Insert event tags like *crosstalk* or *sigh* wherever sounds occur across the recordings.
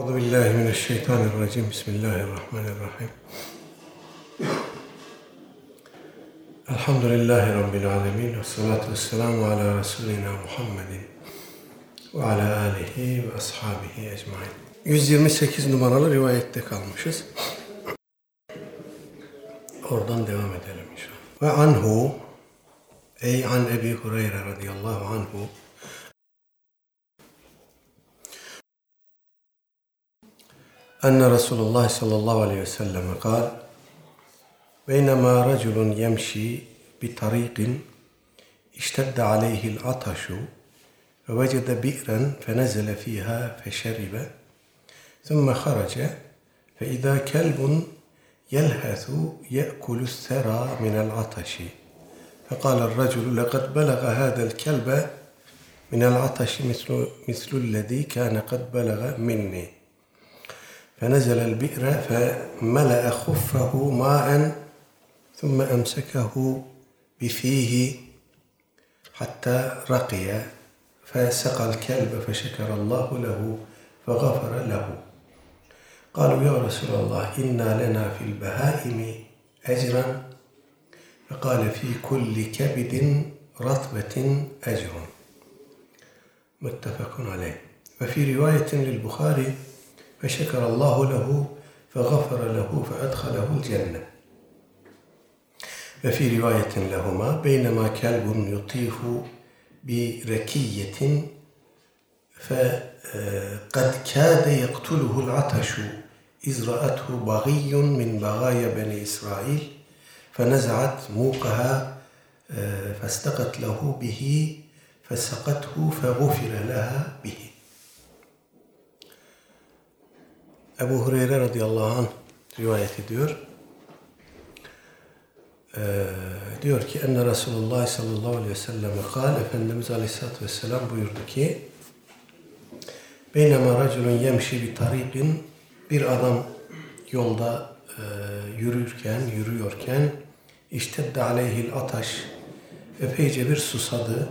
Euzu billahi mineşşeytanirracim. Bismillahirrahmanirrahim. Elhamdülillahi rabbil alamin. Vessalatu vesselamu ala resulina Muhammedin ve ala alihi ve ashabihi ecmaîn. 128 numaralı rivayette kalmışız. Oradan devam edelim inşallah. Ve anhu ey an Ebi Hureyre radıyallahu anhu أن رسول الله صلى الله عليه وسلم قال بينما رجل يمشي بطريق اشتد عليه العطش فوجد بئرا فنزل فيها فشرب ثم خرج فإذا كلب يلهث يأكل الثرى من العطش. فقال الرجل لقد بلغ هذا الكلب من العطش مثل, مثل الذي كان قد بلغ مني. فنزل البئر فملأ خفه ماء ثم أمسكه بفيه حتى رقي فسقى الكلب فشكر الله له فغفر له. قالوا يا رسول الله إنا لنا في البهائم أجرا. فقال في كل كبد رطبة أجر. متفق عليه. وفي رواية للبخاري فشكر الله له فغفر له فأدخله الجنة. وفي رواية لهما بينما كلب يطيف بركية فقد كاد يقتله العطش إذ رأته بغي من بغايا بني إسرائيل فنزعت موقها فاستقت له به فسقته فغفر لها به. Ebu Hureyre radıyallahu anh rivayet ediyor. Ee, diyor ki enne Resulullah sallallahu aleyhi ve sellem kal Efendimiz aleyhissalatü vesselam buyurdu ki Beynema raculun yemşi bir tarikin bir adam yolda e, yürürken, yürüyorken iştedde aleyhil ataş epeyce bir susadı.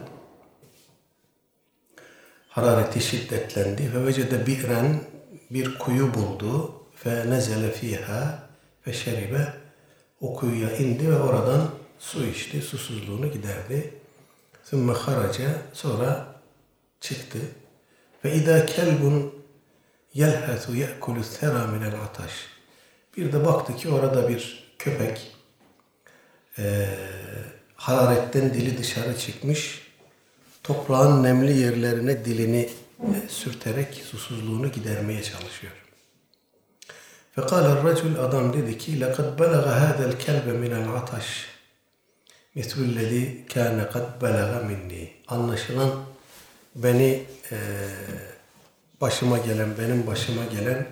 Harareti şiddetlendi ve vecede bi'ren bir kuyu buldu ve nezele fiha ve şeribe o kuyuya indi ve oradan su içti, susuzluğunu giderdi. Sümme haraca sonra çıktı. Ve idâ kelbun yelhetu ye'kulü thera minel ataş. Bir de baktı ki orada bir köpek e, hararetten dili dışarı çıkmış. Toprağın nemli yerlerine dilini sürterek susuzluğunu gidermeye çalışıyor. Fekal racul adam dedi ki لَقَدْ بَلَغَ هَذَا الْكَلْبَ مِنَ الْعَطَشِ مِثْلُ الَّذ۪ي كَانَ قَدْ بَلَغَ minni. Anlaşılan beni e, başıma gelen, benim başıma gelen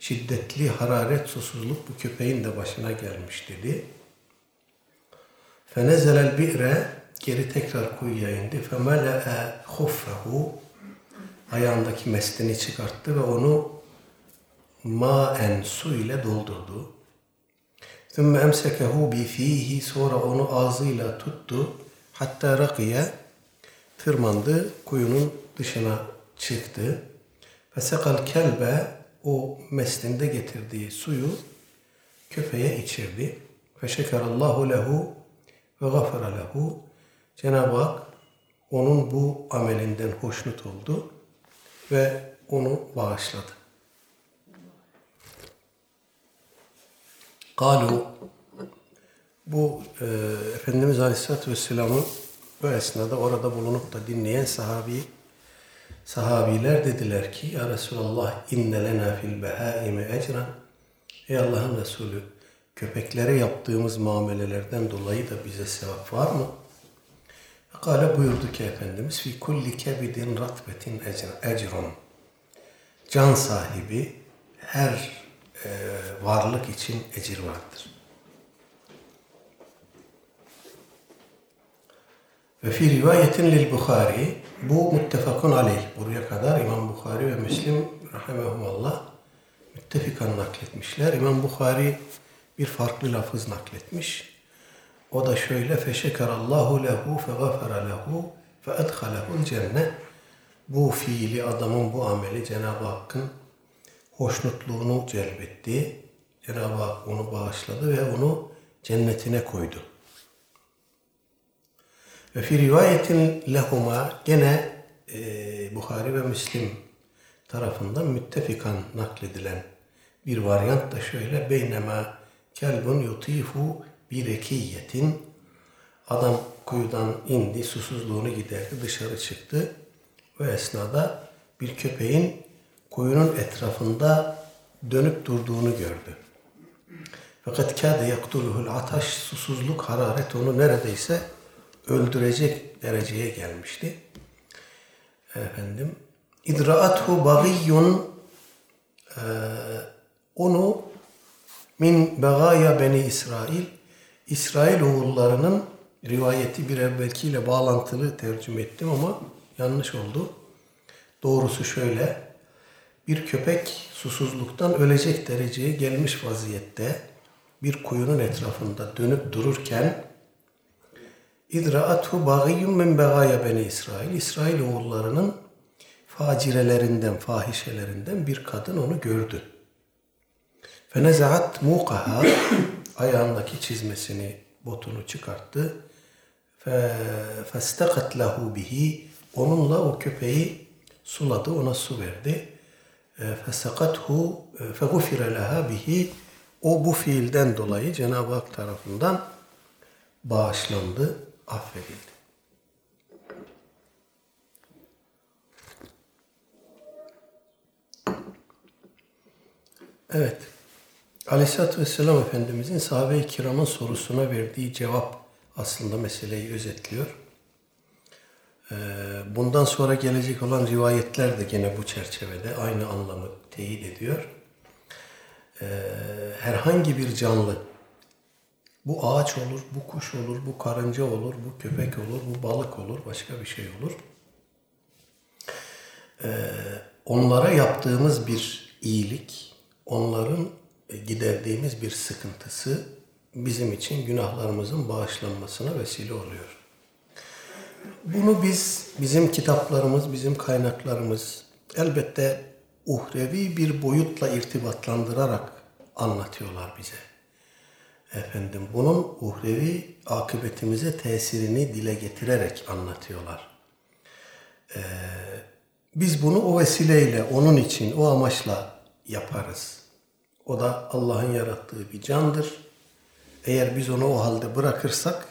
şiddetli hararet, susuzluk bu köpeğin de başına gelmiş dedi. فَنَزَلَ الْبِئْرَ Geri tekrar kuyuya indi. فَمَلَأَ خُفَّهُ ayağındaki mestini çıkarttı ve onu maen su ile doldurdu. ثُمَّ اَمْسَكَهُ بِف۪يهِ Sonra onu ağzıyla tuttu. Hatta rakiye tırmandı, kuyunun dışına çıktı. فَسَقَ kelbe O mestinde getirdiği suyu köpeğe içirdi. فَشَكَرَ اللّٰهُ لَهُ وَغَفَرَ لَهُ Cenab-ı Hak onun bu amelinden hoşnut oldu ve onu bağışladı. Kalu bu e, Efendimiz Aleyhisselatü Vesselam'ı bu esnada orada bulunup da dinleyen sahabi sahabiler dediler ki Ya Resulallah inne lena fil behaime ecran Ey Allah'ın Resulü köpeklere yaptığımız muamelelerden dolayı da bize sevap var mı? Kale buyurdu ki Efendimiz fi kulli kebidin ratbetin ecrun. Can sahibi her e, varlık için ecir vardır. Ve fi rivayetin lil Bukhari bu muttefakun aleyh. Buraya kadar İmam Bukhari ve Müslim rahimehumallah müttefikan nakletmişler. İmam Bukhari bir farklı lafız nakletmiş. O da şöyle feşekerallahu lehu fegafara lehu fe cennet. Bu fiili adamın bu ameli Cenab-ı Hakk'ın hoşnutluğunu celbetti. Cenab-ı Hak onu bağışladı ve onu cennetine koydu. Ve fi rivayetin lehuma gene e, Bukhari ve Müslim tarafından müttefikan nakledilen bir varyant da şöyle beynema kelbun yutifu bir ekiyetin adam kuyudan indi susuzluğunu giderdi dışarı çıktı ve esnada bir köpeğin kuyunun etrafında dönüp durduğunu gördü. Fakat kâde yaktuluhul ataş susuzluk hararet onu neredeyse öldürecek dereceye gelmişti. Efendim idraathu bagiyyun e, onu min begaya beni İsrail İsrail oğullarının rivayeti bir evvelkiyle bağlantılı tercüme ettim ama yanlış oldu. Doğrusu şöyle. Bir köpek susuzluktan ölecek dereceye gelmiş vaziyette bir kuyunun etrafında dönüp dururken İdra'athu bagiyyun min begaya beni İsrail. İsrail oğullarının facirelerinden, fahişelerinden bir kadın onu gördü. Fenezaat muqaha ayağındaki çizmesini, botunu çıkarttı. Festakat lahu bihi onunla o köpeği suladı, ona su verdi. Fesakathu fegufire leha bihi o bu fiilden dolayı Cenab-ı Hak tarafından bağışlandı, affedildi. Evet. Aleyhisselatü Vesselam Efendimizin sahabe-i kiramın sorusuna verdiği cevap aslında meseleyi özetliyor. Ee, bundan sonra gelecek olan rivayetler de gene bu çerçevede aynı anlamı teyit ediyor. Ee, herhangi bir canlı, bu ağaç olur, bu kuş olur, bu karınca olur, bu köpek olur, bu balık olur, başka bir şey olur. Ee, onlara yaptığımız bir iyilik, onların giderdiğimiz bir sıkıntısı bizim için günahlarımızın bağışlanmasına vesile oluyor. Bunu biz, bizim kitaplarımız, bizim kaynaklarımız elbette uhrevi bir boyutla irtibatlandırarak anlatıyorlar bize. Efendim bunun uhrevi akıbetimize tesirini dile getirerek anlatıyorlar. Ee, biz bunu o vesileyle, onun için, o amaçla yaparız. O da Allah'ın yarattığı bir candır. Eğer biz onu o halde bırakırsak,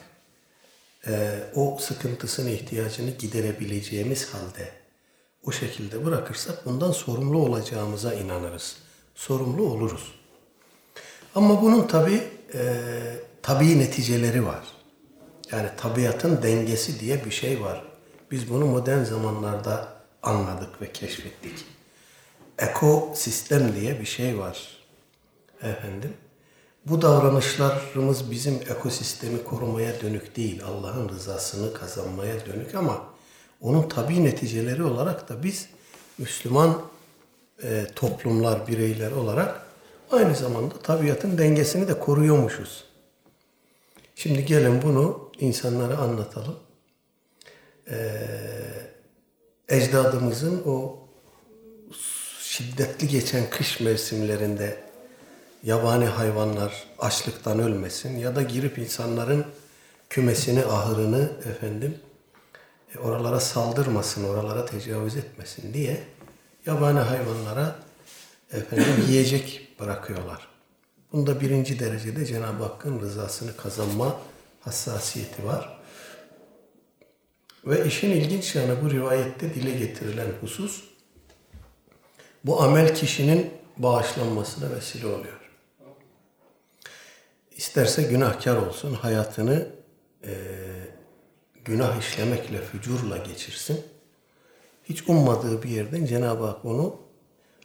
e, o sıkıntısını, ihtiyacını giderebileceğimiz halde o şekilde bırakırsak bundan sorumlu olacağımıza inanırız. Sorumlu oluruz. Ama bunun tabi e, tabi neticeleri var. Yani tabiatın dengesi diye bir şey var. Biz bunu modern zamanlarda anladık ve keşfettik. Ekosistem diye bir şey var. Efendim. Bu davranışlarımız bizim ekosistemi korumaya dönük değil, Allah'ın rızasını kazanmaya dönük ama onun tabi neticeleri olarak da biz Müslüman e, toplumlar, bireyler olarak aynı zamanda tabiatın dengesini de koruyormuşuz. Şimdi gelin bunu insanlara anlatalım. Ee, ecdadımızın o şiddetli geçen kış mevsimlerinde yabani hayvanlar açlıktan ölmesin ya da girip insanların kümesini, ahırını efendim e, oralara saldırmasın, oralara tecavüz etmesin diye yabani hayvanlara efendim *coughs* yiyecek bırakıyorlar. Bunda birinci derecede Cenab-ı Hakk'ın rızasını kazanma hassasiyeti var. Ve işin ilginç yanı bu rivayette dile getirilen husus bu amel kişinin bağışlanmasına vesile oluyor. İsterse günahkar olsun, hayatını e, günah işlemekle, fücurla geçirsin. Hiç ummadığı bir yerden Cenab-ı Hak onu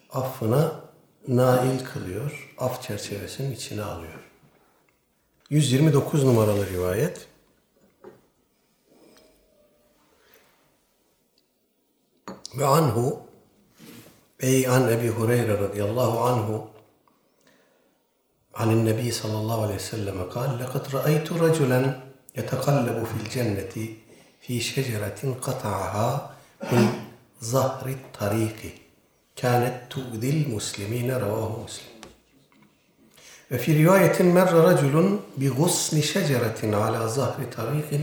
affına nail kılıyor, af çerçevesinin içine alıyor. 129 numaralı rivayet. Ve anhu ey an Ebi Hureyre radıyallahu anhu عن النبي صلى الله عليه وسلم قال لقد رأيت رجلا يتقلب في الجنة في شجرة قطعها من ظهر الطريق كانت تؤذي المسلمين رواه مسلم وفي رواية مر رجل بغصن شجرة على ظهر طريق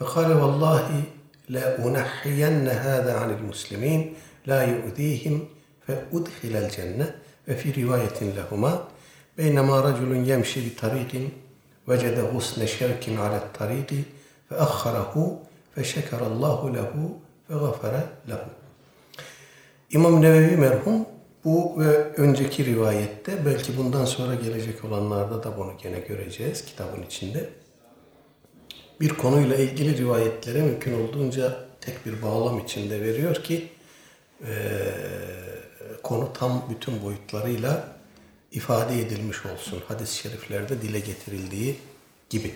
فقال والله لأنحين هذا عن المسلمين لا يؤذيهم فأدخل الجنة وفي رواية لهما Beynema raculun yemşi bi tariqin vecede husne şerkin alet tariqi fe akharahu fe şekerallahu lehu ve gafere lehu. İmam Nevevi merhum bu ve önceki rivayette belki bundan sonra gelecek olanlarda da bunu gene göreceğiz kitabın içinde. Bir konuyla ilgili rivayetlere mümkün olduğunca tek bir bağlam içinde veriyor ki e, konu tam bütün boyutlarıyla ifade edilmiş olsun. Hadis-i şeriflerde dile getirildiği gibi.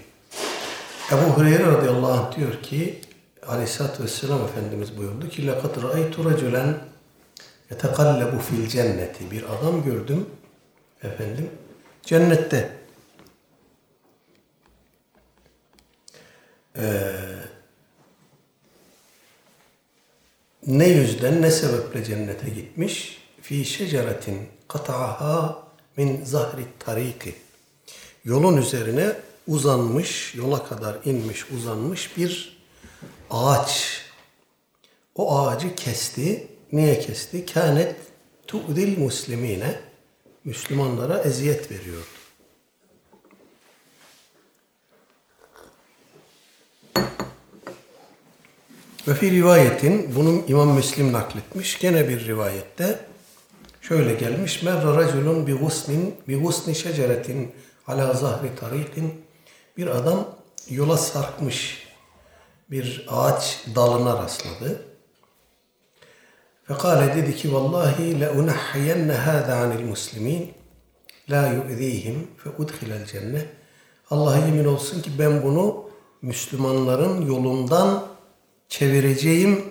Ebu Hureyre radıyallahu anh diyor ki Aleyhisselatü Vesselam Efendimiz buyurdu ki لَقَدْ رَأَيْتُ رَجُلًا يَتَقَلَّبُ fil cenneti Bir adam gördüm efendim cennette. Ee, ne yüzden ne sebeple cennete gitmiş? Fi şeceretin kata'aha min zahri tariki. Yolun üzerine uzanmış, yola kadar inmiş, uzanmış bir ağaç. O ağacı kesti. Niye kesti? Kânet tu'dil muslimine. Müslümanlara eziyet veriyordu. Ve fi rivayetin, bunun İmam Müslim nakletmiş. Gene bir rivayette şöyle gelmiş. Merra raculun bi gusnin, bi gusni şeceretin ala zahri tarikin. Bir adam yola sarkmış bir ağaç dalına rastladı. Fekale dedi ki vallahi le unahyenne hâzâ anil muslimin la yu'zîhim fe udkhilel cennet. Allah'a yemin olsun ki ben bunu Müslümanların yolundan çevireceğim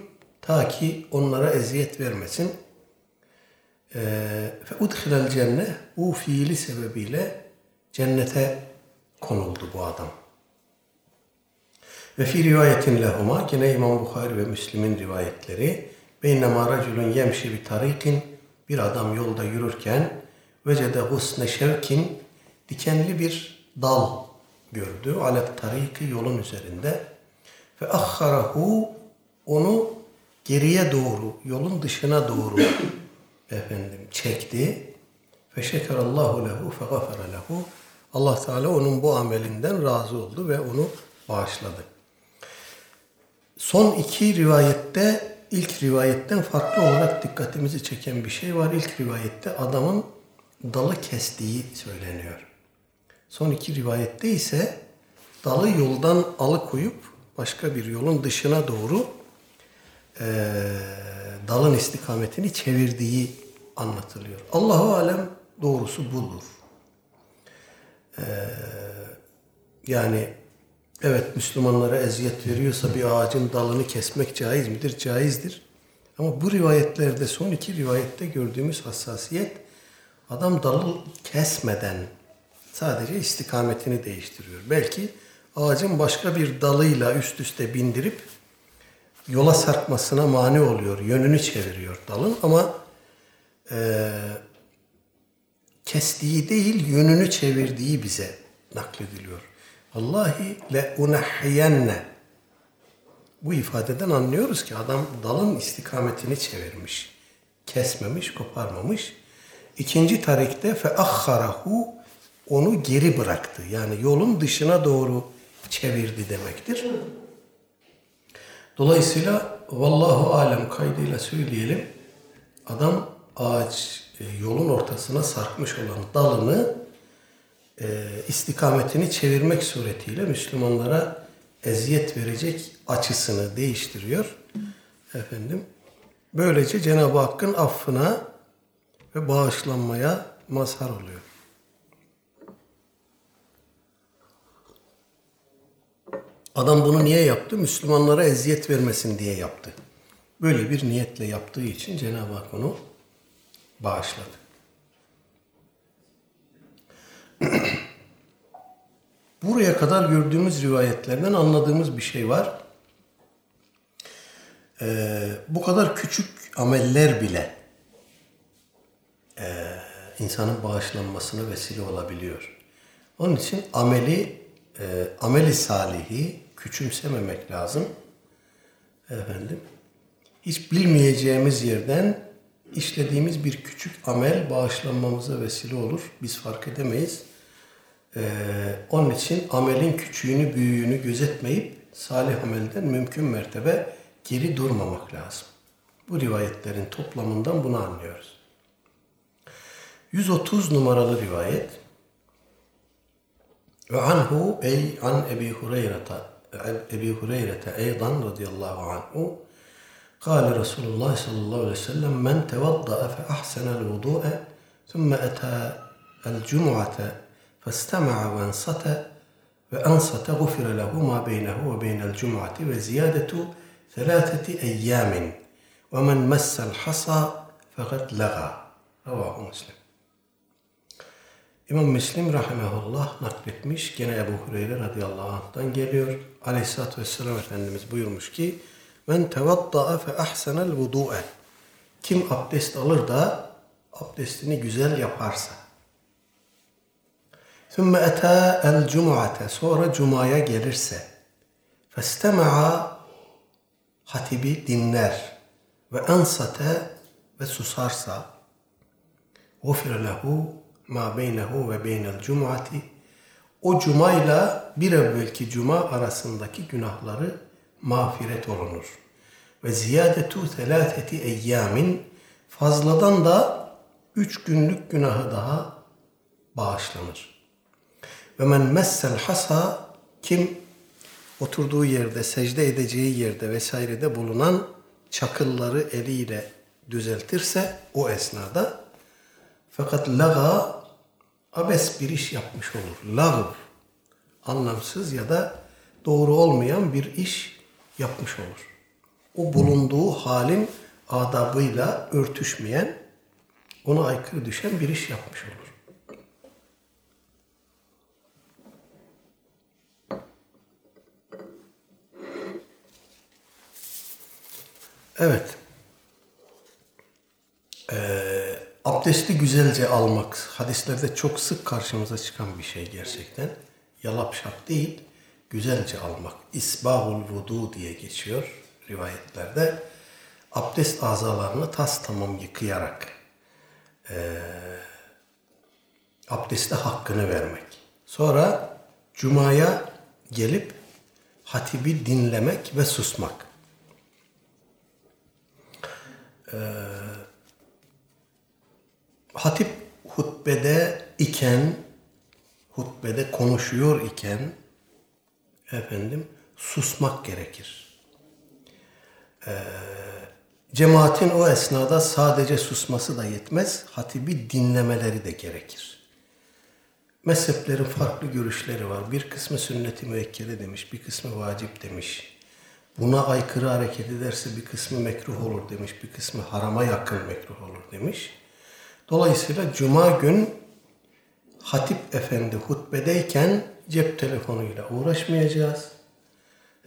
ta ki onlara eziyet vermesin. Fe udkhilel cennet bu fiili sebebiyle cennete konuldu bu adam. Ve fi rivayetin lehuma yine İmam Bukhari ve Müslim'in rivayetleri beynema raculun yemşi bir tarikin bir adam yolda yürürken vecede husne şevkin dikenli bir dal gördü. Alet tariki yolun üzerinde ve ahharahu onu geriye doğru, yolun dışına doğru efendim çekti. Ve şekerallahu lehu fe gafara lehu. Allah Teala onun bu amelinden razı oldu ve onu bağışladı. Son iki rivayette ilk rivayetten farklı olarak dikkatimizi çeken bir şey var. İlk rivayette adamın dalı kestiği söyleniyor. Son iki rivayette ise dalı yoldan alıkoyup başka bir yolun dışına doğru e, dalın istikametini çevirdiği anlatılıyor. Allahu alem doğrusu budur. E, yani evet Müslümanlara eziyet veriyorsa bir ağacın dalını kesmek caiz midir? Caizdir. Ama bu rivayetlerde son iki rivayette gördüğümüz hassasiyet adam dalı kesmeden sadece istikametini değiştiriyor. Belki ağacın başka bir dalıyla üst üste bindirip yola sarkmasına mani oluyor. Yönünü çeviriyor dalın ama e, kestiği değil yönünü çevirdiği bize naklediliyor. Vallahi le unahyenne bu ifadeden anlıyoruz ki adam dalın istikametini çevirmiş. Kesmemiş, koparmamış. İkinci tarikte fe ahharahu onu geri bıraktı. Yani yolun dışına doğru çevirdi demektir. Dolayısıyla vallahu alem kaydıyla söyleyelim. Adam ağaç e, yolun ortasına sarkmış olan dalını e, istikametini çevirmek suretiyle Müslümanlara eziyet verecek açısını değiştiriyor. Efendim böylece Cenab-ı Hakk'ın affına ve bağışlanmaya mazhar oluyor. Adam bunu niye yaptı? Müslümanlara eziyet vermesin diye yaptı. Böyle bir niyetle yaptığı için Cenab-ı Hak onu bağışladı. *clears throat* Buraya kadar gördüğümüz rivayetlerden anladığımız bir şey var. Ee, bu kadar küçük ameller bile insanın bağışlanmasına vesile olabiliyor. Onun için ameli, e, ameli salihi küçümsememek lazım. Efendim, hiç bilmeyeceğimiz yerden işlediğimiz bir küçük amel bağışlanmamıza vesile olur. Biz fark edemeyiz. Ee, onun için amelin küçüğünü, büyüğünü gözetmeyip salih amelden mümkün mertebe geri durmamak lazım. Bu rivayetlerin toplamından bunu anlıyoruz. 130 numaralı rivayet. Ve anhu ey an Ebi Hureyre'te Ebi Hureyre'te eydan radıyallahu anhu قال رسول الله صلى الله عليه وسلم من توضأ فأحسن الوضوء ثم أتى الجمعة فاستمع وانصت وأنصت غفر له ما بينه وبين الجمعة وزيادة ثلاثة أيام ومن مس الحصى فقد لغى رواه مسلم İmam Müslim rahimahullah nakletmiş. Gene Ebu Hureyre radıyallahu anh'tan geliyor. Aleyhisselatü vesselam Efendimiz buyurmuş ki Men tevadda'a fe ahsenel vudu'e Kim abdest alır da abdestini güzel yaparsa. Sümme etâ el cum'ate. Sonra cumaya gelirse. Festema'a hatibi dinler. Ve ensate ve susarsa. Gufir lehu ma beynehu ve beynel cum'ati. O cumayla bir evvelki cuma arasındaki günahları mağfiret olunur. Ve ziyadetu selâfeti eyyamin fazladan da üç günlük günahı daha bağışlanır. Ve men messel hasa kim oturduğu yerde, secde edeceği yerde vesairede bulunan çakılları eliyle düzeltirse o esnada fakat laga abes bir iş yapmış olur. Lagv anlamsız ya da doğru olmayan bir iş yapmış olur. O bulunduğu halin adabıyla örtüşmeyen, ona aykırı düşen bir iş yapmış olur. Evet. Ee, abdesti güzelce almak hadislerde çok sık karşımıza çıkan bir şey gerçekten. Yalap şap değil, güzelce almak. İsbahul vudu diye geçiyor rivayetlerde. Abdest azalarını tas tamam yıkayarak e, abdeste hakkını vermek. Sonra cumaya gelip hatibi dinlemek ve susmak. Ee, hatip hutbede iken, hutbede konuşuyor iken efendim susmak gerekir. Ee, cemaatin o esnada sadece susması da yetmez, hatibi dinlemeleri de gerekir. Mezheplerin farklı görüşleri var. Bir kısmı sünnet-i müekkede demiş, bir kısmı vacip demiş. Buna aykırı hareket ederse bir kısmı mekruh olur demiş, bir kısmı harama yakın mekruh olur demiş. Dolayısıyla cuma gün hatip efendi hutbedeyken cep telefonuyla uğraşmayacağız.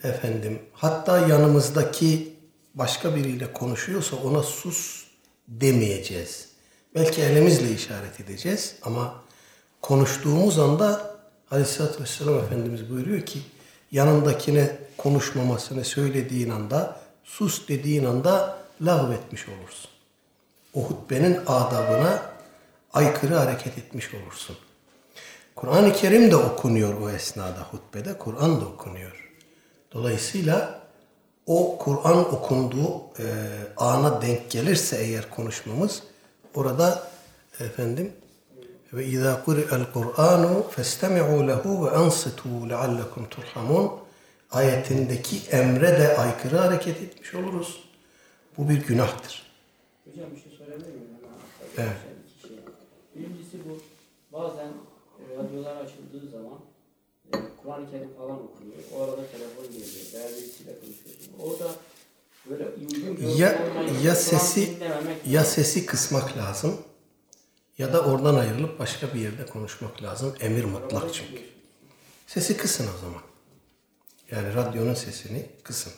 Efendim hatta yanımızdaki başka biriyle konuşuyorsa ona sus demeyeceğiz. Belki elimizle işaret edeceğiz ama konuştuğumuz anda Aleyhisselatü Vesselam Efendimiz buyuruyor ki yanındakine konuşmamasını söylediğin anda, sus dediğin anda lağvetmiş olursun. O hutbenin adabına aykırı hareket etmiş olursun. Kur'an-ı Kerim de okunuyor o esnada hutbede, Kur'an da okunuyor. Dolayısıyla o Kur'an okunduğu e, ana denk gelirse eğer konuşmamız orada efendim ve izâ kuri'el Kur'anu festemi'û lehu ve ansitû leallekum turhamun ayetindeki emre de aykırı hareket etmiş oluruz. Bu bir günahtır. Hocam bir şey söyleyebilir miyim? Evet. Birincisi bu. Bazen radyolar açıldığı zaman e, Kur'an-ı Kerim falan okunuyor. O arada telefon geliyor. Veya birisiyle konuşuyorsun. Orada böyle uygun Ya ya sesi ya lazım. sesi kısmak lazım ya da oradan ayrılıp başka bir yerde konuşmak lazım. Emir mutlak çünkü. Sesi kısın o zaman. Yani radyonun sesini kısın.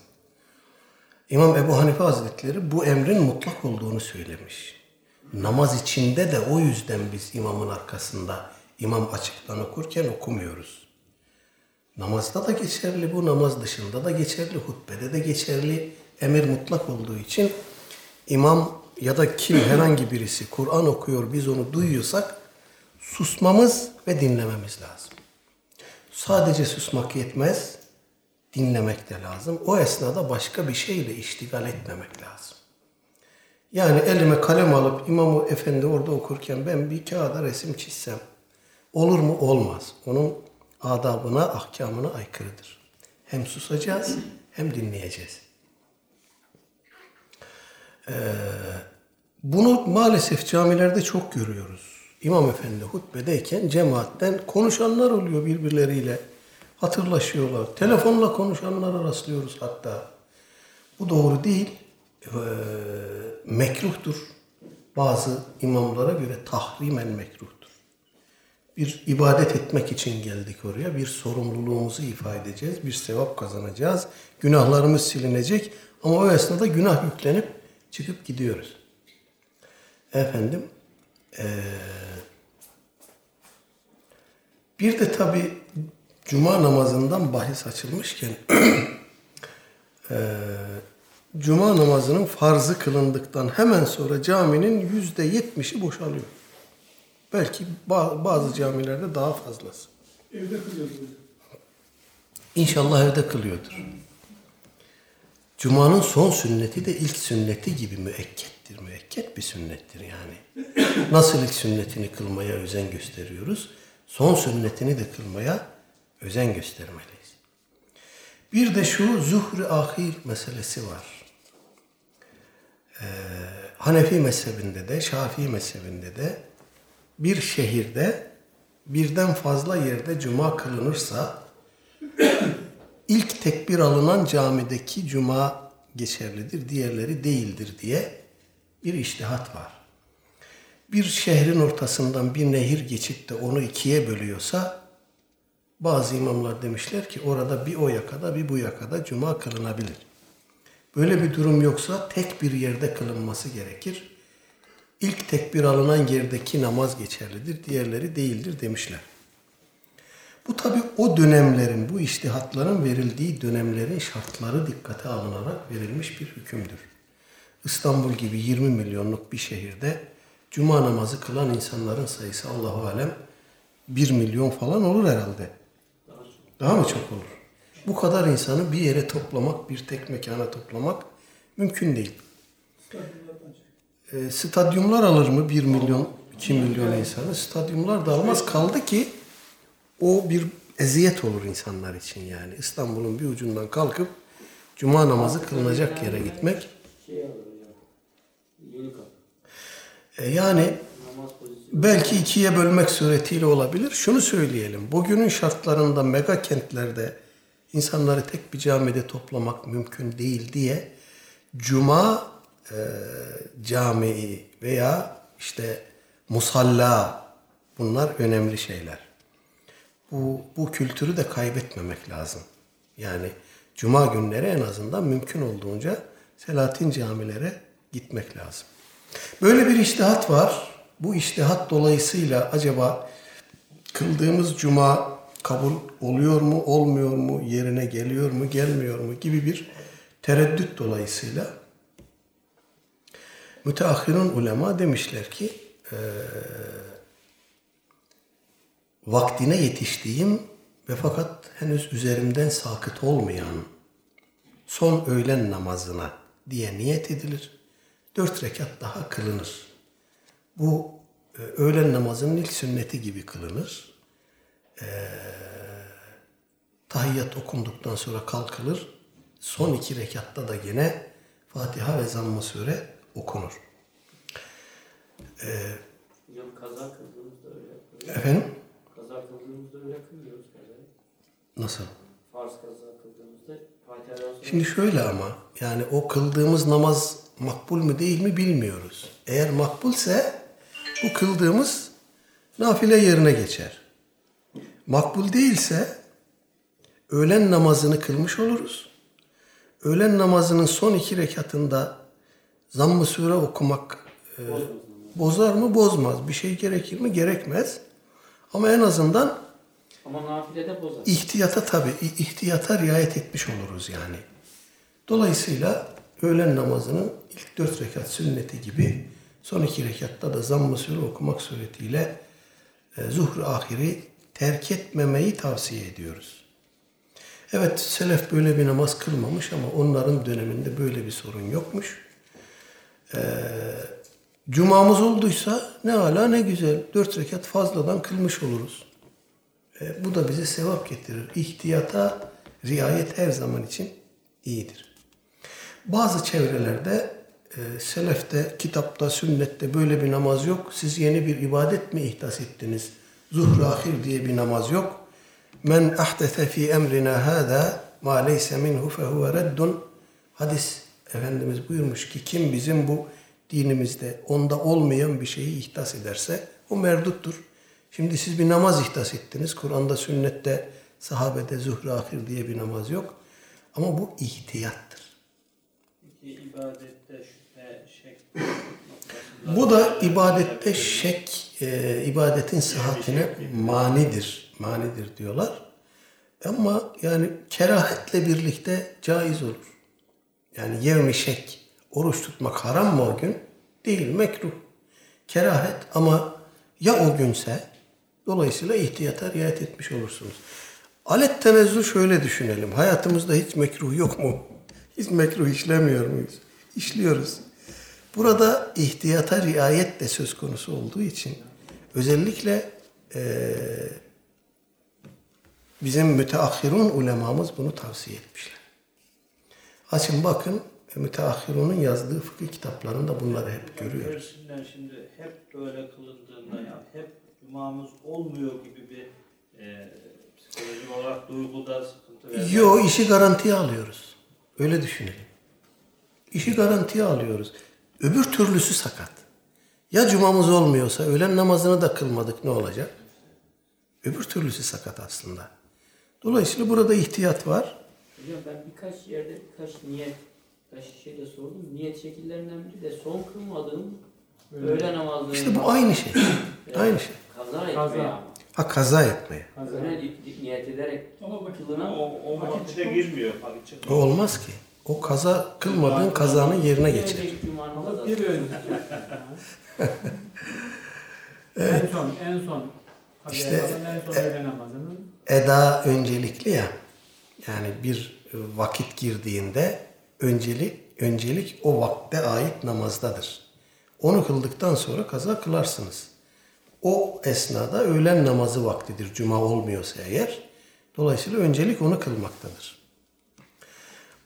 İmam Ebu Hanife Hazretleri bu emrin mutlak olduğunu söylemiş. Namaz içinde de o yüzden biz imamın arkasında imam açıktan okurken okumuyoruz. Namazda da geçerli bu, namaz dışında da geçerli, hutbede de geçerli. Emir mutlak olduğu için imam ya da kim herhangi birisi Kur'an okuyor biz onu duyuyorsak susmamız ve dinlememiz lazım. Sadece susmak yetmez, dinlemek de lazım. O esnada başka bir şeyle iştigal etmemek lazım. Yani elime kalem alıp imamı efendi orada okurken ben bir kağıda resim çizsem olur mu? Olmaz. Onun adabına, ahkamına aykırıdır. Hem susacağız hem dinleyeceğiz. Ee, bunu maalesef camilerde çok görüyoruz. İmam efendi hutbedeyken cemaatten konuşanlar oluyor birbirleriyle. Hatırlaşıyorlar. Telefonla konuşanlara rastlıyoruz hatta. Bu doğru değil. Ee, mekruhtur. Bazı imamlara göre tahrimen mekruhtur. Bir ibadet etmek için geldik oraya. Bir sorumluluğumuzu ifade edeceğiz. Bir sevap kazanacağız. Günahlarımız silinecek. Ama o esnada günah yüklenip çıkıp gidiyoruz. Efendim, ee, bir de tabi Cuma namazından bahis açılmışken *clears throat* ee, Cuma namazının farzı kılındıktan hemen sonra caminin yüzde yetmişi boşalıyor. Belki bazı camilerde daha fazlası. Evde kılıyorsunuz. İnşallah evde kılıyordur. Cuma'nın son sünneti de ilk sünneti gibi müekkettir. Müekket bir sünnettir yani. Nasıl ilk sünnetini kılmaya özen gösteriyoruz, son sünnetini de kılmaya özen göstermeliyiz. Bir de şu zuhri ahir meselesi var. Ee, Hanefi mezhebinde de, Şafii mezhebinde de bir şehirde birden fazla yerde cuma kılınırsa *clears throat* ilk tekbir alınan camideki cuma geçerlidir, diğerleri değildir diye bir iştihat var. Bir şehrin ortasından bir nehir geçip de onu ikiye bölüyorsa bazı imamlar demişler ki orada bir o yakada bir bu yakada cuma kılınabilir. Böyle bir durum yoksa tek bir yerde kılınması gerekir. İlk tekbir alınan yerdeki namaz geçerlidir, diğerleri değildir demişler. Bu tabi o dönemlerin, bu iştihatların verildiği dönemlerin şartları dikkate alınarak verilmiş bir hükümdür. İstanbul gibi 20 milyonluk bir şehirde cuma namazı kılan insanların sayısı Allahu alem 1 milyon falan olur herhalde. Daha mı çok olur? Bu kadar insanı bir yere toplamak, bir tek mekana toplamak mümkün değil. E, stadyumlar alır mı 1 milyon, 2 milyon insanı? Stadyumlar da almaz. Kaldı ki o bir eziyet olur insanlar için yani. İstanbul'un bir ucundan kalkıp cuma namazı kılınacak yere gitmek. E, yani belki ikiye bölmek suretiyle olabilir. Şunu söyleyelim. Bugünün şartlarında mega kentlerde insanları tek bir camide toplamak mümkün değil diye cuma e, camii veya işte musalla bunlar önemli şeyler. Bu, bu kültürü de kaybetmemek lazım. Yani cuma günleri en azından mümkün olduğunca Selahattin camilere gitmek lazım. Böyle bir iştihat var. Bu iştihat dolayısıyla acaba kıldığımız cuma kabul oluyor mu, olmuyor mu, yerine geliyor mu, gelmiyor mu gibi bir tereddüt dolayısıyla müteahhirun ulema demişler ki e, vaktine yetiştiğim ve fakat henüz üzerimden sakıt olmayan son öğlen namazına diye niyet edilir. Dört rekat daha kılınır. Bu e, öğlen namazının ilk sünneti gibi kılınır. E, tahiyyat okunduktan sonra kalkılır. Son iki rekatta da gene Fatiha ve Zamm-ı Sure okunur. Hocam kaza kıldığımızda öyle yapıyoruz. Efendim? Kaza kıldığımızda öyle kılmıyoruz kazayı. Nasıl? Farz kaza kıldığımızda Şimdi şöyle ama yani o kıldığımız namaz makbul mu değil mi bilmiyoruz. Eğer makbulse bu kıldığımız nafile yerine geçer. Makbul değilse öğlen namazını kılmış oluruz. Öğlen namazının son iki rekatında zamm-ı sure okumak e, bozar mı? Bozmaz. Bir şey gerekir mi? Gerekmez. Ama en azından Ama nafilede bozar. ihtiyata tabi ihtiyata riayet etmiş oluruz yani. Dolayısıyla öğlen namazının ilk dört rekat sünneti gibi son iki rekatta da zamm-ı sure okumak suretiyle e, zuhr ahiri terk etmemeyi tavsiye ediyoruz. Evet selef böyle bir namaz kılmamış ama onların döneminde böyle bir sorun yokmuş. Ee, cumamız olduysa ne ala ne güzel. Dört rekat fazladan kılmış oluruz. Ee, bu da bize sevap getirir. İhtiyata riayet her zaman için iyidir. Bazı çevrelerde e, selefte, kitapta, sünnette böyle bir namaz yok. Siz yeni bir ibadet mi ihdas ettiniz? Zuhr ahir diye bir namaz yok. Men ahdete fi emrina hâzâ ma leyse minhu fehuve reddun. Hadis Efendimiz buyurmuş ki kim bizim bu dinimizde onda olmayan bir şeyi ihdas ederse o merduttur. Şimdi siz bir namaz ihdas ettiniz. Kur'an'da, sünnette, sahabede zuhr ahir diye bir namaz yok. Ama bu ihtiyattır. Peki ibadette şüphe, şek Bu da ibadette şek, e, ibadetin sıhhatine manidir. Manidir diyorlar. Ama yani kerahetle birlikte caiz olur. Yani yevmi şek, oruç tutmak haram mı o gün? Değil, mekruh. Kerahet ama ya o günse, dolayısıyla ihtiyata riayet etmiş olursunuz. Alet tenezzül şöyle düşünelim. Hayatımızda hiç mekruh yok mu? Hiç mekruh işlemiyor muyuz? İşliyoruz. Burada ihtiyata riayet de söz konusu olduğu için özellikle eee bizim müteahhirun ulemamız bunu tavsiye etmişler. Açın bakın müteahhirunun yazdığı fıkıh kitaplarında bunları hep görüyoruz. Tersinden şimdi hep böyle kılındığında yani hep cumamız olmuyor gibi bir e, psikolojik olarak duyguda sıkıntı veya Yo işi garantiye alıyoruz. Öyle düşünelim. İşi garantiye alıyoruz. Öbür türlüsü sakat. Ya cumamız olmuyorsa öğlen namazını da kılmadık ne olacak? Öbür türlüsü sakat aslında. Dolayısıyla burada ihtiyat var. Hocam ben birkaç yerde birkaç niyet, birkaç şeyde sordum. Niyet şekillerinden biri de son kılmadığım öğle namazlarında. İşte bu aynı şey. Aynı şey. Kaza etmeye Kaza. ama. Ha kaza etmeye. Öyle di- di- niyet ederek Ama vakit kılınan o, o vakitte girmiyor. Vakit O çıkmıyor. olmaz ki. O kaza kılmadığın kazanın yerine geçer. bir önceki. En son, en son. Tabii İşte, en son öğle namazının. Eda öncelikli ya. Yani bir vakit girdiğinde öncelik öncelik o vakte ait namazdadır. Onu kıldıktan sonra kaza kılarsınız. O esnada öğlen namazı vaktidir. Cuma olmuyorsa eğer. Dolayısıyla öncelik onu kılmaktadır.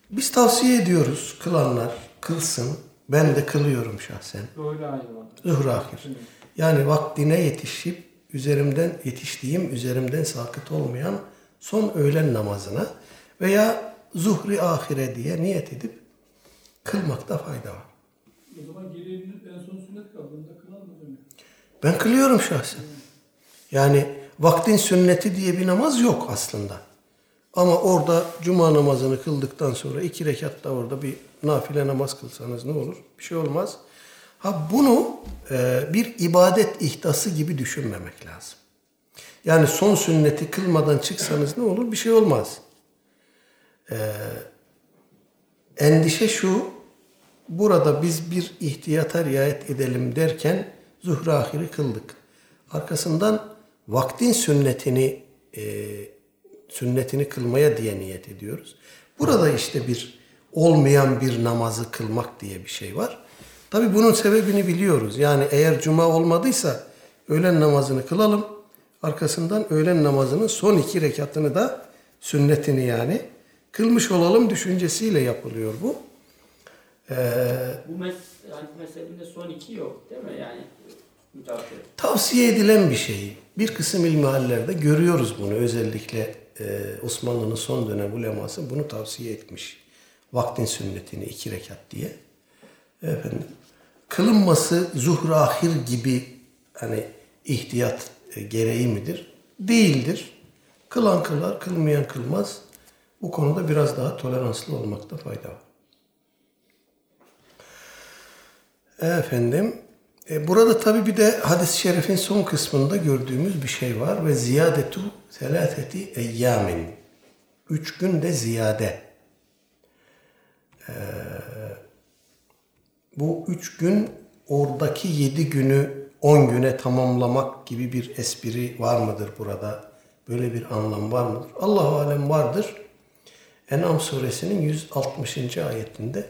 Biz tavsiye ediyoruz kılanlar kılsın. Ben de kılıyorum şahsen. Zuhur ahir. Yani vaktine yetişip üzerimden yetiştiğim üzerimden sakıt olmayan son öğlen namazına veya zuhri ahire diye niyet edip kılmakta fayda var. O zaman bir en son sünnet kaldı. Onu da kılalım hocam. Ben kılıyorum şahsen. Yani vaktin sünneti diye bir namaz yok aslında. Ama orada cuma namazını kıldıktan sonra iki rekat da orada bir nafile namaz kılsanız ne olur? Bir şey olmaz. Ha bunu e, bir ibadet ihtası gibi düşünmemek lazım. Yani son sünneti kılmadan çıksanız ne olur? Bir şey olmaz. E, endişe şu, burada biz bir ihtiyata riayet edelim derken zuhra ahiri kıldık. Arkasından vaktin sünnetini e, sünnetini kılmaya diye niyet ediyoruz. Burada işte bir olmayan bir namazı kılmak diye bir şey var. Tabi bunun sebebini biliyoruz. Yani eğer cuma olmadıysa öğlen namazını kılalım. Arkasından öğlen namazının son iki rekatını da sünnetini yani kılmış olalım düşüncesiyle yapılıyor bu. bu mes hani mezhebinde son iki yok değil mi? Yani müteahhir. Tavsiye edilen bir şey. Bir kısım ilmihallerde görüyoruz bunu. Özellikle e, Osmanlı'nın son dönem uleması bunu tavsiye etmiş. Vaktin sünnetini iki rekat diye. Efendim, kılınması zuhur ahir gibi hani ihtiyat e, gereği midir? Değildir. Kılan kılar, kılmayan kılmaz. Bu konuda biraz daha toleranslı olmakta fayda var. Efendim, E, burada tabi bir de hadis-i şerifin son kısmında gördüğümüz bir şey var ve ziyadetu selateti eyyamin. Üç gün de ziyade. Ee, bu üç gün oradaki yedi günü on güne tamamlamak gibi bir espri var mıdır burada? Böyle bir anlam var mıdır? Allahu alem vardır. En'am suresinin 160. ayetinde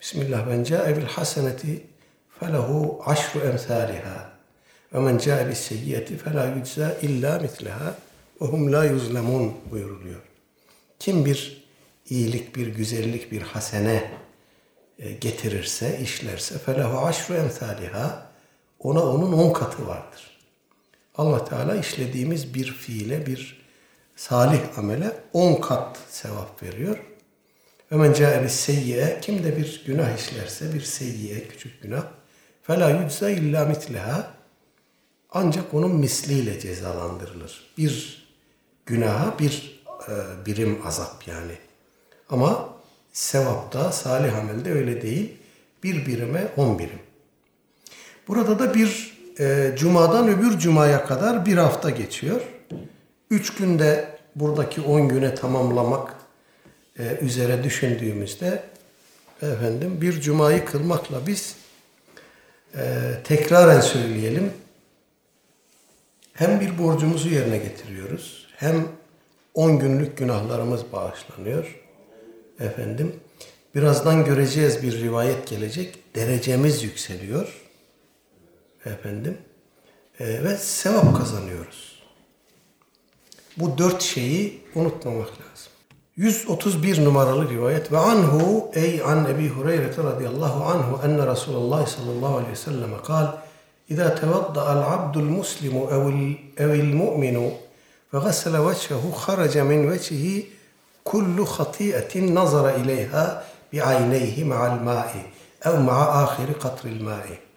Bismillah ben ca'e bil haseneti felehu aşru emsaliha ve men ca'e bis seyyiyeti fela yücza illa mitleha ve hum la yuzlemun buyuruluyor. Kim bir iyilik, bir güzellik, bir hasene e, getirirse, işlerse felehu aşru emsaliha ona onun on katı vardır. Allah Teala işlediğimiz bir fiile, bir salih amele on kat sevap veriyor. Ve men ca'e seyyiye kim de bir günah işlerse bir seyyiye küçük günah fela yücza illa mitleha ancak onun misliyle cezalandırılır. Bir günaha bir e, birim azap yani. Ama sevapta, salih amelde öyle değil. Bir birime on birim. Burada da bir e, cumadan öbür cumaya kadar bir hafta geçiyor. Üç günde buradaki on güne tamamlamak e, üzere düşündüğümüzde efendim bir cumayı kılmakla biz e, tekraren söyleyelim hem bir borcumuzu yerine getiriyoruz hem 10 günlük günahlarımız bağışlanıyor. Efendim birazdan göreceğiz bir rivayet gelecek. Derecemiz yükseliyor. Efendim e, ve sevap kazanıyoruz. Bu dört şeyi unutmamak lazım. 131 numaralı rivayet ve anhu ey an Ebi Hureyre radıyallahu anhu enne Resulullah sallallahu aleyhi ve sellem kal İza tevadda al abdul muslimu evil mu'minu ve gasele veçhehu kharaca min veçhihi kullu khati'etin nazara ileyha bi'ayneyhi ma'al ma'i ev ma'a ahiri qatril ma'i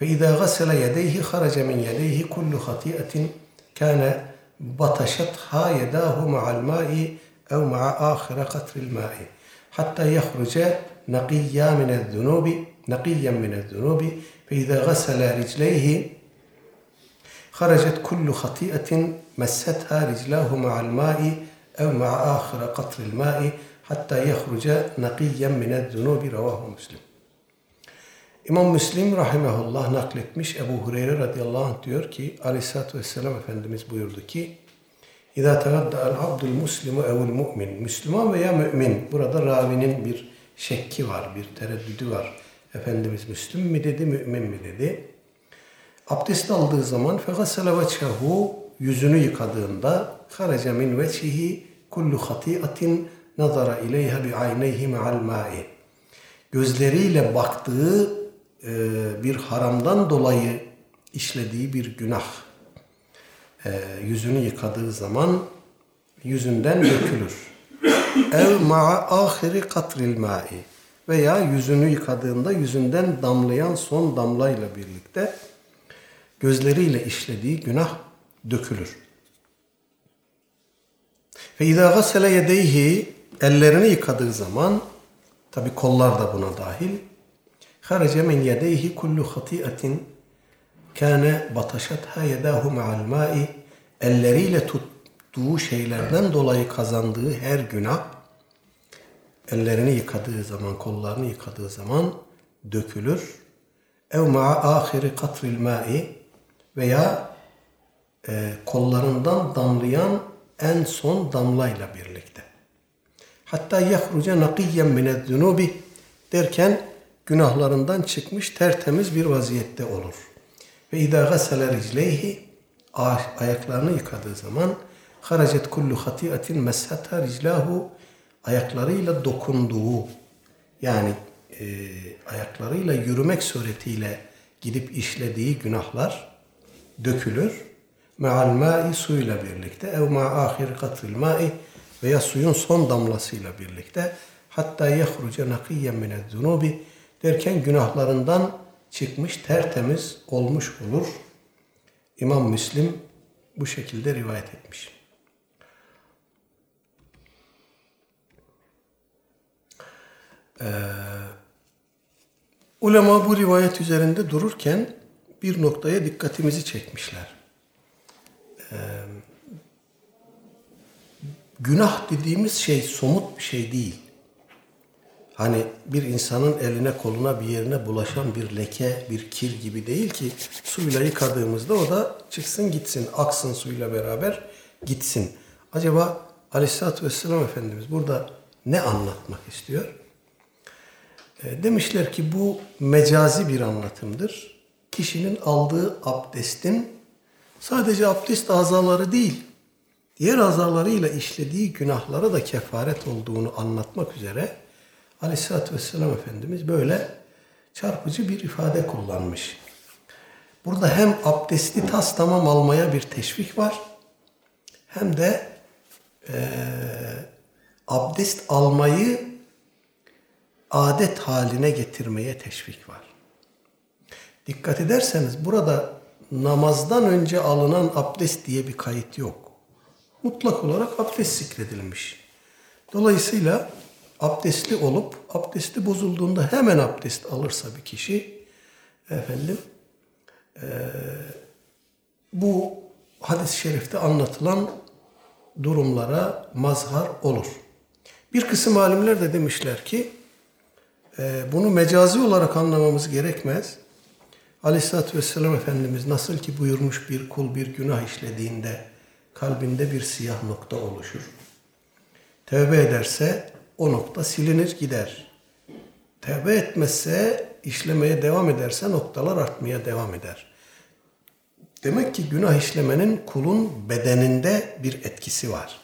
فإذا غسل يديه خرج من يديه كل خطيئة كان بطشتها يداه مع الماء أو مع آخر قطر الماء حتى يخرج نقيا من الذنوب نقيا من الذنوب فإذا غسل رجليه خرجت كل خطيئة مستها رجلاه مع الماء أو مع آخر قطر الماء حتى يخرج نقيا من الذنوب رواه مسلم. İmam Müslim rahimehullah nakletmiş Ebu Hureyre radıyallahu anh diyor ki aleyhissalatü vesselam Efendimiz buyurdu ki İzâ tegadda'al abdul muslimu evul mu'min Müslüman veya mümin burada ravinin bir şekki var, bir tereddüdü var. Efendimiz Müslüm mi dedi, mümin mi dedi. Abdest aldığı zaman fegasele veçhehu yüzünü yıkadığında haraca min veçhihi kullu hatiatin nazara ileyha bi ayneyhi ma'al ma'i. Gözleriyle baktığı bir haramdan dolayı işlediği bir günah e, yüzünü yıkadığı zaman yüzünden dökülür. Ev ma'a ahiri katril ma'i veya yüzünü yıkadığında yüzünden damlayan son damlayla birlikte gözleriyle işlediği günah dökülür. Ve izâ gasele yedeyhi ellerini yıkadığı zaman tabi kollar da buna dahil Haraca min yedeyhi kullu hati'atin kâne bataşatha yedâhu ma'al ma'i elleriyle tuttuğu şeylerden dolayı kazandığı her günah ellerini yıkadığı zaman, kollarını yıkadığı zaman dökülür. Ev ma'a ahiri katril ma'i veya e, kollarından damlayan en son damlayla birlikte. Hatta yahruca nakiyyen mined zunubi derken günahlarından çıkmış tertemiz bir vaziyette olur. Ve idâ gasele ricleyhi ayaklarını yıkadığı zaman haracet kullu hatiatin meshata riclahu ayaklarıyla dokunduğu yani e, ayaklarıyla yürümek suretiyle gidip işlediği günahlar dökülür. Me'al ma'i suyla birlikte ev ma'a ahir katril ma'i veya suyun son damlasıyla birlikte hatta yehruce nakiyyen minez zunubi derken günahlarından çıkmış, tertemiz olmuş olur. İmam Müslim bu şekilde rivayet etmiş. Ee, Ulema bu rivayet üzerinde dururken bir noktaya dikkatimizi çekmişler. Ee, günah dediğimiz şey somut bir şey değil. Hani bir insanın eline koluna bir yerine bulaşan bir leke, bir kir gibi değil ki suyla yıkadığımızda o da çıksın gitsin, aksın suyla beraber gitsin. Acaba Aleyhisselatü Vesselam Efendimiz burada ne anlatmak istiyor? E, demişler ki bu mecazi bir anlatımdır. Kişinin aldığı abdestin sadece abdest azaları değil, diğer azalarıyla işlediği günahlara da kefaret olduğunu anlatmak üzere Aleyhisselatü Vesselam Efendimiz böyle çarpıcı bir ifade kullanmış. Burada hem abdesti tas tamam almaya bir teşvik var, hem de e, abdest almayı adet haline getirmeye teşvik var. Dikkat ederseniz burada namazdan önce alınan abdest diye bir kayıt yok. Mutlak olarak abdest zikredilmiş. Dolayısıyla abdestli olup abdesti bozulduğunda hemen abdest alırsa bir kişi efendim e, bu hadis-i şerifte anlatılan durumlara mazhar olur. Bir kısım alimler de demişler ki e, bunu mecazi olarak anlamamız gerekmez. Aleyhisselatü Vesselam Efendimiz nasıl ki buyurmuş bir kul bir günah işlediğinde kalbinde bir siyah nokta oluşur. Tevbe ederse o nokta silinir gider. Tevbe etmezse işlemeye devam ederse noktalar artmaya devam eder. Demek ki günah işlemenin kulun bedeninde bir etkisi var.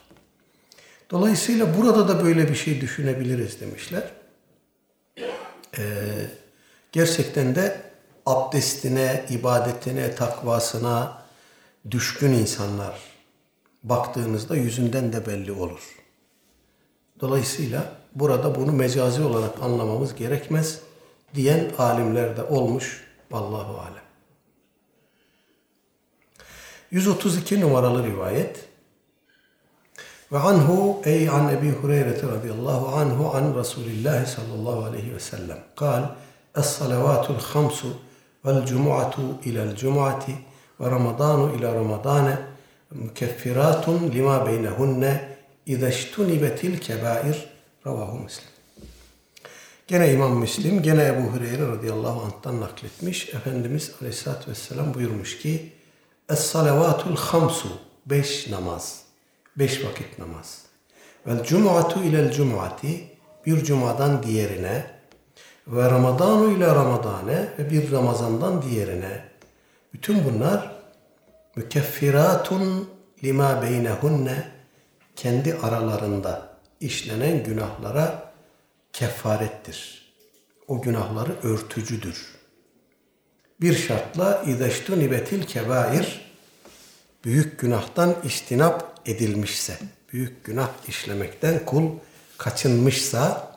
Dolayısıyla burada da böyle bir şey düşünebiliriz demişler. Ee, gerçekten de abdestine, ibadetine, takvasına düşkün insanlar baktığınızda yüzünden de belli olur. Dolayısıyla burada bunu mecazi olarak anlamamız gerekmez diyen alimler de olmuş. Vallahu alem. 132 numaralı rivayet. Ve anhu ey an Ebi Hureyre radıyallahu anhu an Resulillah sallallahu aleyhi ve sellem. Kal Es-salavatul khamsu vel cumu'atu ila'l cumu'ati ve ramadanu ila ramadane mükeffiratun lima beynehunne İzeştunibetil kebair ravahu Müslim. Gene İmam Müslim, gene Ebu Hureyre radıyallahu anh'tan nakletmiş. Efendimiz aleyhissalatü vesselam buyurmuş ki Es-salavatul hamsu, beş namaz, beş vakit namaz. Vel cumu'atu ilel cumu'ati, bir cumadan diğerine ve Ramadanu ile Ramadane ve bir Ramazandan diğerine. Bütün bunlar mükeffiratun lima beynehunne kendi aralarında işlenen günahlara kefarettir. O günahları örtücüdür. Bir şartla izeştu nibetil kebair büyük günahtan istinap edilmişse, büyük günah işlemekten kul kaçınmışsa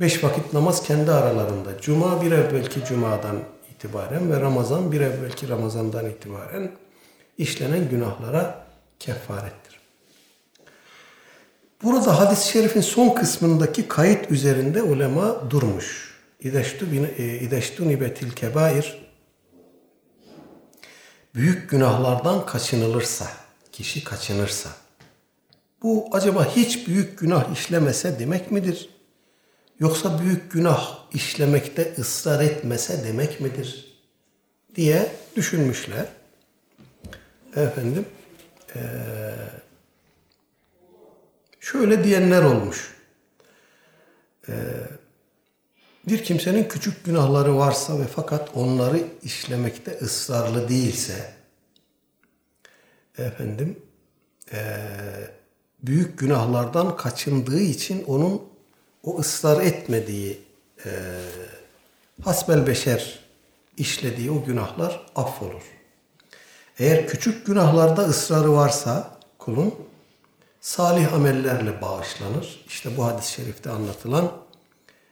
beş vakit namaz kendi aralarında. Cuma bir evvelki cumadan itibaren ve Ramazan bir evvelki Ramazandan itibaren işlenen günahlara kefarettir. Burada hadis-i şerifin son kısmındaki kayıt üzerinde ulema durmuş. İdeştu nibetil kebair büyük günahlardan kaçınılırsa, kişi kaçınırsa, bu acaba hiç büyük günah işlemese demek midir? Yoksa büyük günah işlemekte ısrar etmese demek midir? diye düşünmüşler. Efendim, ee, şöyle diyenler olmuş. Ee, bir kimsenin küçük günahları varsa ve fakat onları işlemekte ısrarlı değilse, efendim, ee, büyük günahlardan kaçındığı için onun o ısrar etmediği e, hasbel beşer işlediği o günahlar affolur. Eğer küçük günahlarda ısrarı varsa kulun salih amellerle bağışlanır. İşte bu hadis-i şerifte anlatılan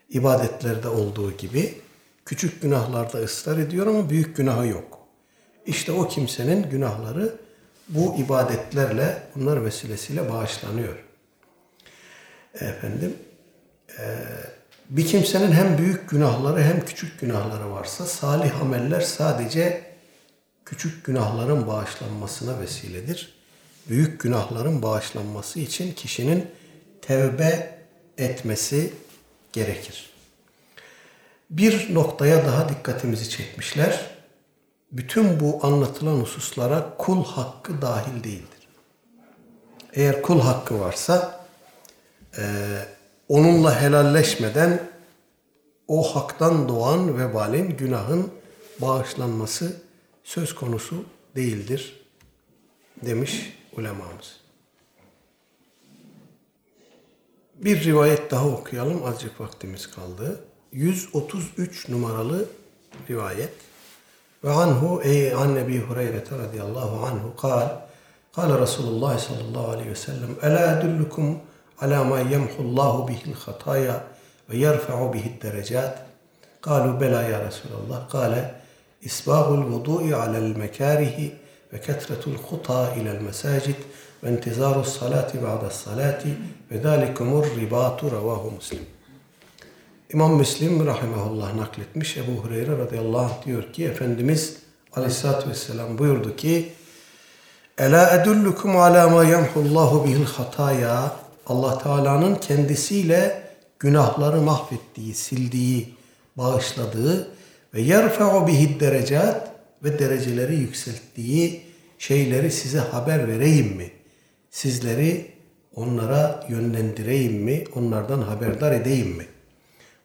ibadetlerde olduğu gibi küçük günahlarda ısrar ediyor ama büyük günahı yok. İşte o kimsenin günahları bu ibadetlerle, bunlar vesilesiyle bağışlanıyor. Efendim, e, Bir kimsenin hem büyük günahları hem küçük günahları varsa salih ameller sadece küçük günahların bağışlanmasına vesiledir. Büyük günahların bağışlanması için kişinin tevbe etmesi gerekir. Bir noktaya daha dikkatimizi çekmişler. Bütün bu anlatılan hususlara kul hakkı dahil değildir. Eğer kul hakkı varsa e, onunla helalleşmeden o haktan doğan vebalin, günahın bağışlanması söz konusu değildir demiş ulemamız. Bir rivayet daha okuyalım. Azıcık vaktimiz kaldı. 133 numaralı rivayet. Ve anhu ey an Ebi Hureyre'te radıyallahu anhu kal. Kale Resulullah sallallahu aleyhi ve sellem Ela dullukum ala ma yemhullahu bihil hataya ve yerfa'u bihid derecat. Kalu bela ya Resulallah. Kale isbâhul vudu'i alel mekârihi ve ketretul huta ilel mesacid ve intizaru salati ba'da salati ve dalikumur ribatu revahu muslim. İmam Müslim rahimahullah nakletmiş. Ebu Hureyre radıyallahu anh diyor ki Efendimiz aleyhissalatü vesselam buyurdu ki Ela edullukum ala ma yamhullahu bihil hataya Allah Teala'nın kendisiyle günahları mahvettiği, sildiği, bağışladığı ve yerfe'u bihid derecat ve dereceleri yükselttiği şeyleri size haber vereyim mi? Sizleri onlara yönlendireyim mi? Onlardan haberdar edeyim mi?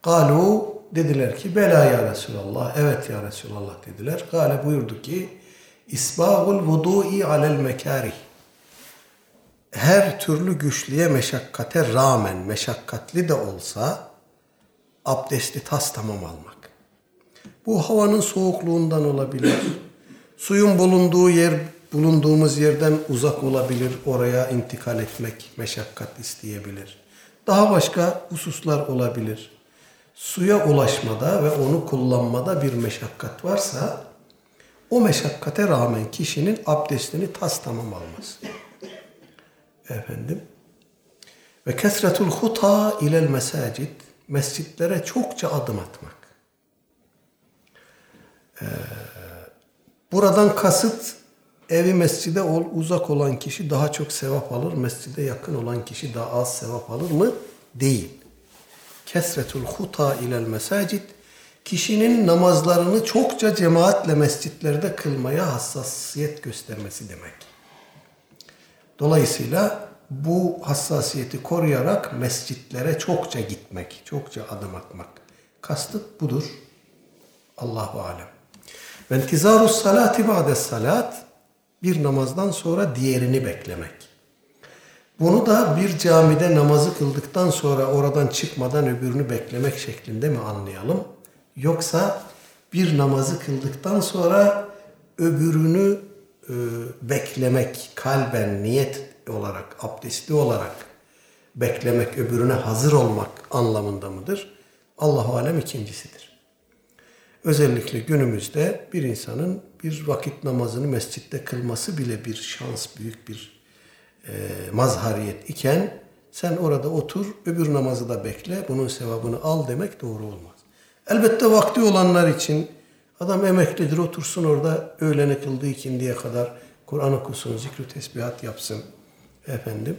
Galu dediler ki bela ya Resulallah. Evet ya Resulallah dediler. Gale buyurdu ki İsbâgul vudu'i alel mekarih. Her türlü güçlüye meşakkate rağmen meşakkatli de olsa abdesti tas tamam almak. Bu havanın soğukluğundan olabilir. Suyun bulunduğu yer bulunduğumuz yerden uzak olabilir. Oraya intikal etmek meşakkat isteyebilir. Daha başka hususlar olabilir. Suya ulaşmada ve onu kullanmada bir meşakkat varsa o meşakkate rağmen kişinin abdestini tas tamam alması. Efendim. Ve kesretul huta ilel mesacid mescitlere çokça adım atmak. Ee, buradan kasıt evi mescide ol, uzak olan kişi daha çok sevap alır, mescide yakın olan kişi daha az sevap alır mı? Değil. Kesretul huta ilel mesacid kişinin namazlarını çokça cemaatle mescitlerde kılmaya hassasiyet göstermesi demek. Dolayısıyla bu hassasiyeti koruyarak mescitlere çokça gitmek, çokça adım atmak. Kastıt budur. Allahu alem. Ve intizarus salati ba'de salat bir namazdan sonra diğerini beklemek. Bunu da bir camide namazı kıldıktan sonra oradan çıkmadan öbürünü beklemek şeklinde mi anlayalım? Yoksa bir namazı kıldıktan sonra öbürünü e, beklemek, kalben, niyet olarak, abdestli olarak beklemek, öbürüne hazır olmak anlamında mıdır? Allahu alem ikincisidir. Özellikle günümüzde bir insanın bir vakit namazını mescitte kılması bile bir şans, büyük bir e, mazhariyet iken sen orada otur, öbür namazı da bekle, bunun sevabını al demek doğru olmaz. Elbette vakti olanlar için adam emeklidir otursun orada öğlene kıldığı ikindiye kadar Kur'an okusun, zikri tesbihat yapsın efendim.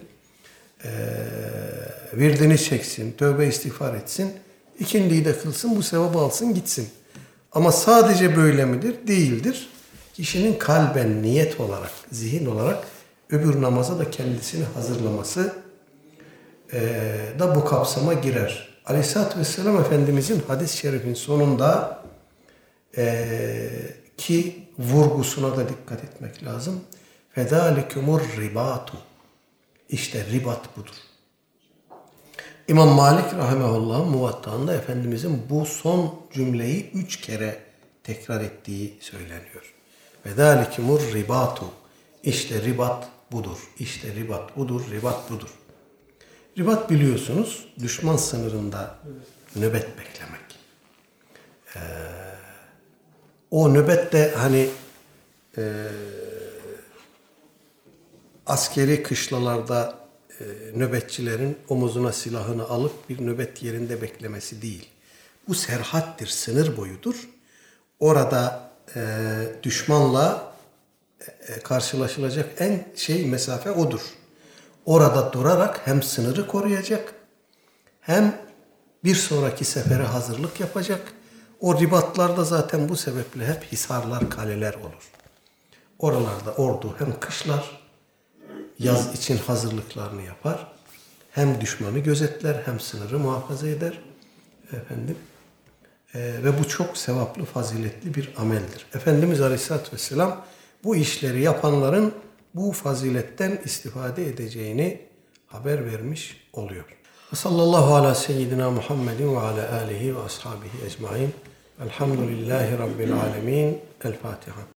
Ee, virdini çeksin, tövbe istiğfar etsin. ikindiyi de kılsın, bu sevabı alsın gitsin. Ama sadece böyle midir? Değildir. Kişinin kalben, niyet olarak, zihin olarak öbür namaza da kendisini hazırlaması e, da bu kapsama girer. Aleyhisselatü Vesselam Efendimizin hadis-i şerifin sonunda e, ki vurgusuna da dikkat etmek lazım. Fedalikumur ribatu. İşte ribat budur. İmam Malik rahimehullah'ın muvattağında Efendimizin bu son cümleyi üç kere tekrar ettiği söyleniyor. Fedalikumur ribatu. İşte ribat budur. İşte ribat budur. Ribat budur. Ribat biliyorsunuz düşman sınırında nöbet beklemek. Ee, o nöbet de hani e, askeri kışlalarda nöbetçilerin omuzuna silahını alıp bir nöbet yerinde beklemesi değil. Bu serhattir, sınır boyudur. Orada e, düşmanla e, karşılaşılacak en şey mesafe odur. Orada durarak hem sınırı koruyacak hem bir sonraki sefere hazırlık yapacak. O ribatlarda zaten bu sebeple hep hisarlar, kaleler olur. Oralarda ordu hem kışlar, yaz için hazırlıklarını yapar. Hem düşmanı gözetler, hem sınırı muhafaza eder. Efendim. Ee, ve bu çok sevaplı, faziletli bir ameldir. Efendimiz Aleyhisselatü Vesselam bu işleri yapanların bu faziletten istifade edeceğini haber vermiş oluyor. Sallallahu ala seyyidina Muhammedin ve ala alihi ve ashabihi ecmain. Elhamdülillahi Rabbil alemin. El Fatiha.